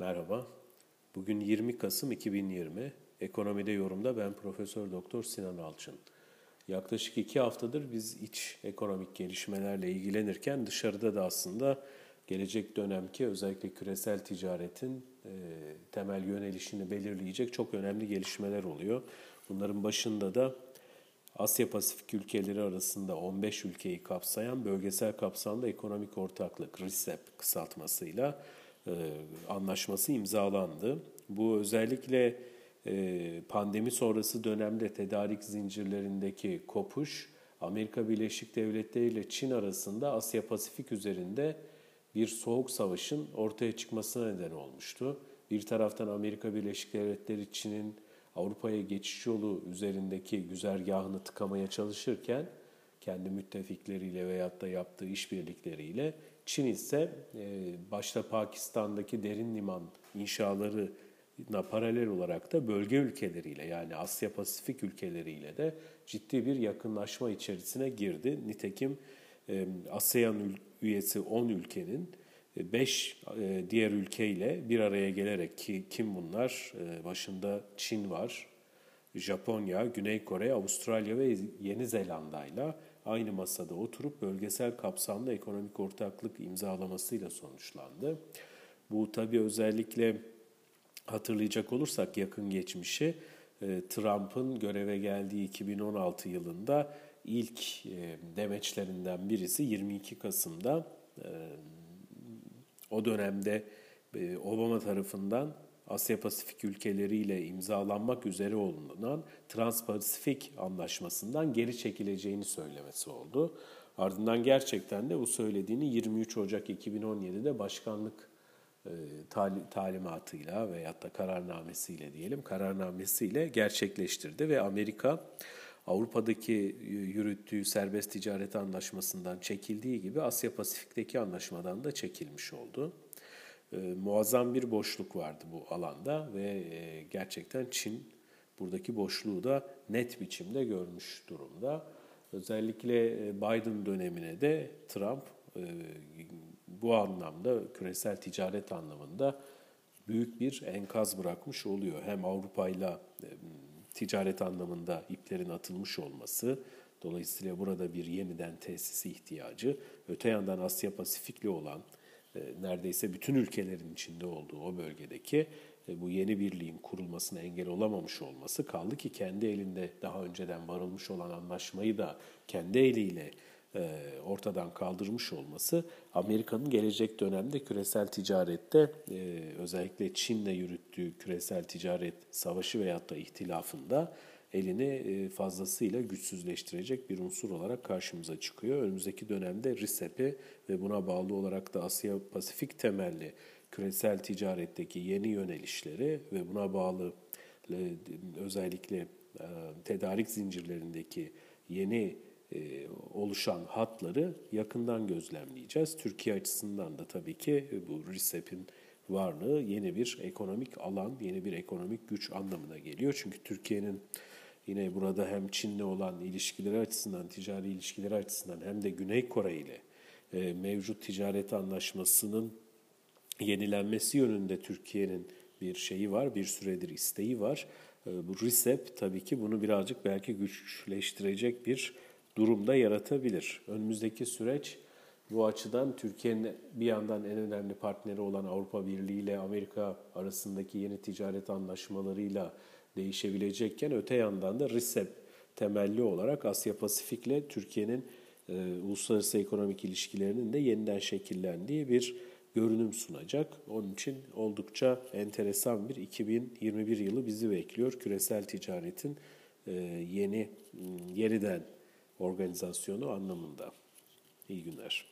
Merhaba. Bugün 20 Kasım 2020. Ekonomide yorumda ben Profesör Doktor Sinan Alçın. Yaklaşık iki haftadır biz iç ekonomik gelişmelerle ilgilenirken dışarıda da aslında gelecek dönemki özellikle küresel ticaretin e, temel yönelişini belirleyecek çok önemli gelişmeler oluyor. Bunların başında da Asya Pasifik ülkeleri arasında 15 ülkeyi kapsayan bölgesel kapsamda ekonomik ortaklık RCEP kısaltmasıyla anlaşması imzalandı. Bu özellikle e, pandemi sonrası dönemde tedarik zincirlerindeki kopuş Amerika Birleşik Devletleri ile Çin arasında Asya Pasifik üzerinde bir soğuk savaşın ortaya çıkmasına neden olmuştu. Bir taraftan Amerika Birleşik Devletleri Çin'in Avrupa'ya geçiş yolu üzerindeki güzergahını tıkamaya çalışırken kendi müttefikleriyle veyahut da yaptığı işbirlikleriyle Çin ise e, başta Pakistan'daki derin liman inşalarına paralel olarak da bölge ülkeleriyle yani Asya Pasifik ülkeleriyle de ciddi bir yakınlaşma içerisine girdi. Nitekim e, ASEAN üyesi 10 ülkenin 5 e, diğer ülkeyle bir araya gelerek ki kim bunlar? Başında Çin var, Japonya, Güney Kore, Avustralya ve Yeni Zelanda ile aynı masada oturup bölgesel kapsamda ekonomik ortaklık imzalamasıyla sonuçlandı. Bu tabi özellikle hatırlayacak olursak yakın geçmişi e, Trump'ın göreve geldiği 2016 yılında ilk e, demeçlerinden birisi 22 Kasım'da e, o dönemde Obama tarafından Asya Pasifik ülkeleriyle imzalanmak üzere olunan Trans-Pasifik Anlaşması'ndan geri çekileceğini söylemesi oldu. Ardından gerçekten de bu söylediğini 23 Ocak 2017'de başkanlık e, talimatıyla veyahut da kararnamesiyle diyelim kararnamesiyle gerçekleştirdi ve Amerika Avrupa'daki yürüttüğü serbest ticaret anlaşmasından çekildiği gibi Asya Pasifik'teki anlaşmadan da çekilmiş oldu e, muazzam bir boşluk vardı bu alanda ve e, gerçekten Çin buradaki boşluğu da net biçimde görmüş durumda. Özellikle e, Biden dönemine de Trump bu anlamda küresel ticaret anlamında büyük bir enkaz bırakmış oluyor. Hem Avrupa ile ticaret anlamında iplerin atılmış olması, dolayısıyla burada bir yeniden tesisi ihtiyacı, öte yandan Asya Pasifikli olan neredeyse bütün ülkelerin içinde olduğu o bölgedeki e, bu yeni birliğin kurulmasına engel olamamış olması kaldı ki kendi elinde daha önceden varılmış olan anlaşmayı da kendi eliyle e, ortadan kaldırmış olması Amerika'nın gelecek dönemde küresel ticarette özellikle Çin'le yürüttüğü küresel ticaret savaşı veyahut da ihtilafında elini e, fazlasıyla güçsüzleştirecek bir unsur olarak karşımıza çıkıyor. Önümüzdeki dönemde RCEP'i ve buna bağlı olarak da Asya Pasifik temelli küresel ticaretteki yeni yönelişleri ve buna bağlı e, özellikle e, tedarik zincirlerindeki yeni oluşan hatları yakından gözlemleyeceğiz. Türkiye açısından da tabii ki bu RCEP'in varlığı yeni bir ekonomik alan, yeni bir ekonomik güç anlamına geliyor. Çünkü Türkiye'nin yine burada hem Çin'le olan ilişkileri açısından, ticari ilişkileri açısından hem de Güney Kore ile e, mevcut ticaret anlaşmasının yenilenmesi yönünde Türkiye'nin bir şeyi var, bir süredir isteği var. E, bu RISEP tabii ki bunu birazcık belki güçleştirecek bir durumda yaratabilir. Önümüzdeki süreç bu açıdan Türkiye'nin bir yandan en önemli partneri olan Avrupa Birliği ile Amerika arasındaki yeni ticaret anlaşmalarıyla değişebilecekken öte yandan da RISEP temelli olarak Asya Pasifik'le Türkiye'nin e, uluslararası ekonomik ilişkilerinin de yeniden şekillendiği bir görünüm sunacak. Onun için oldukça enteresan bir 2021 yılı bizi bekliyor. Küresel ticaretin e, yeni yeniden organizasyonu anlamında. İyi günler.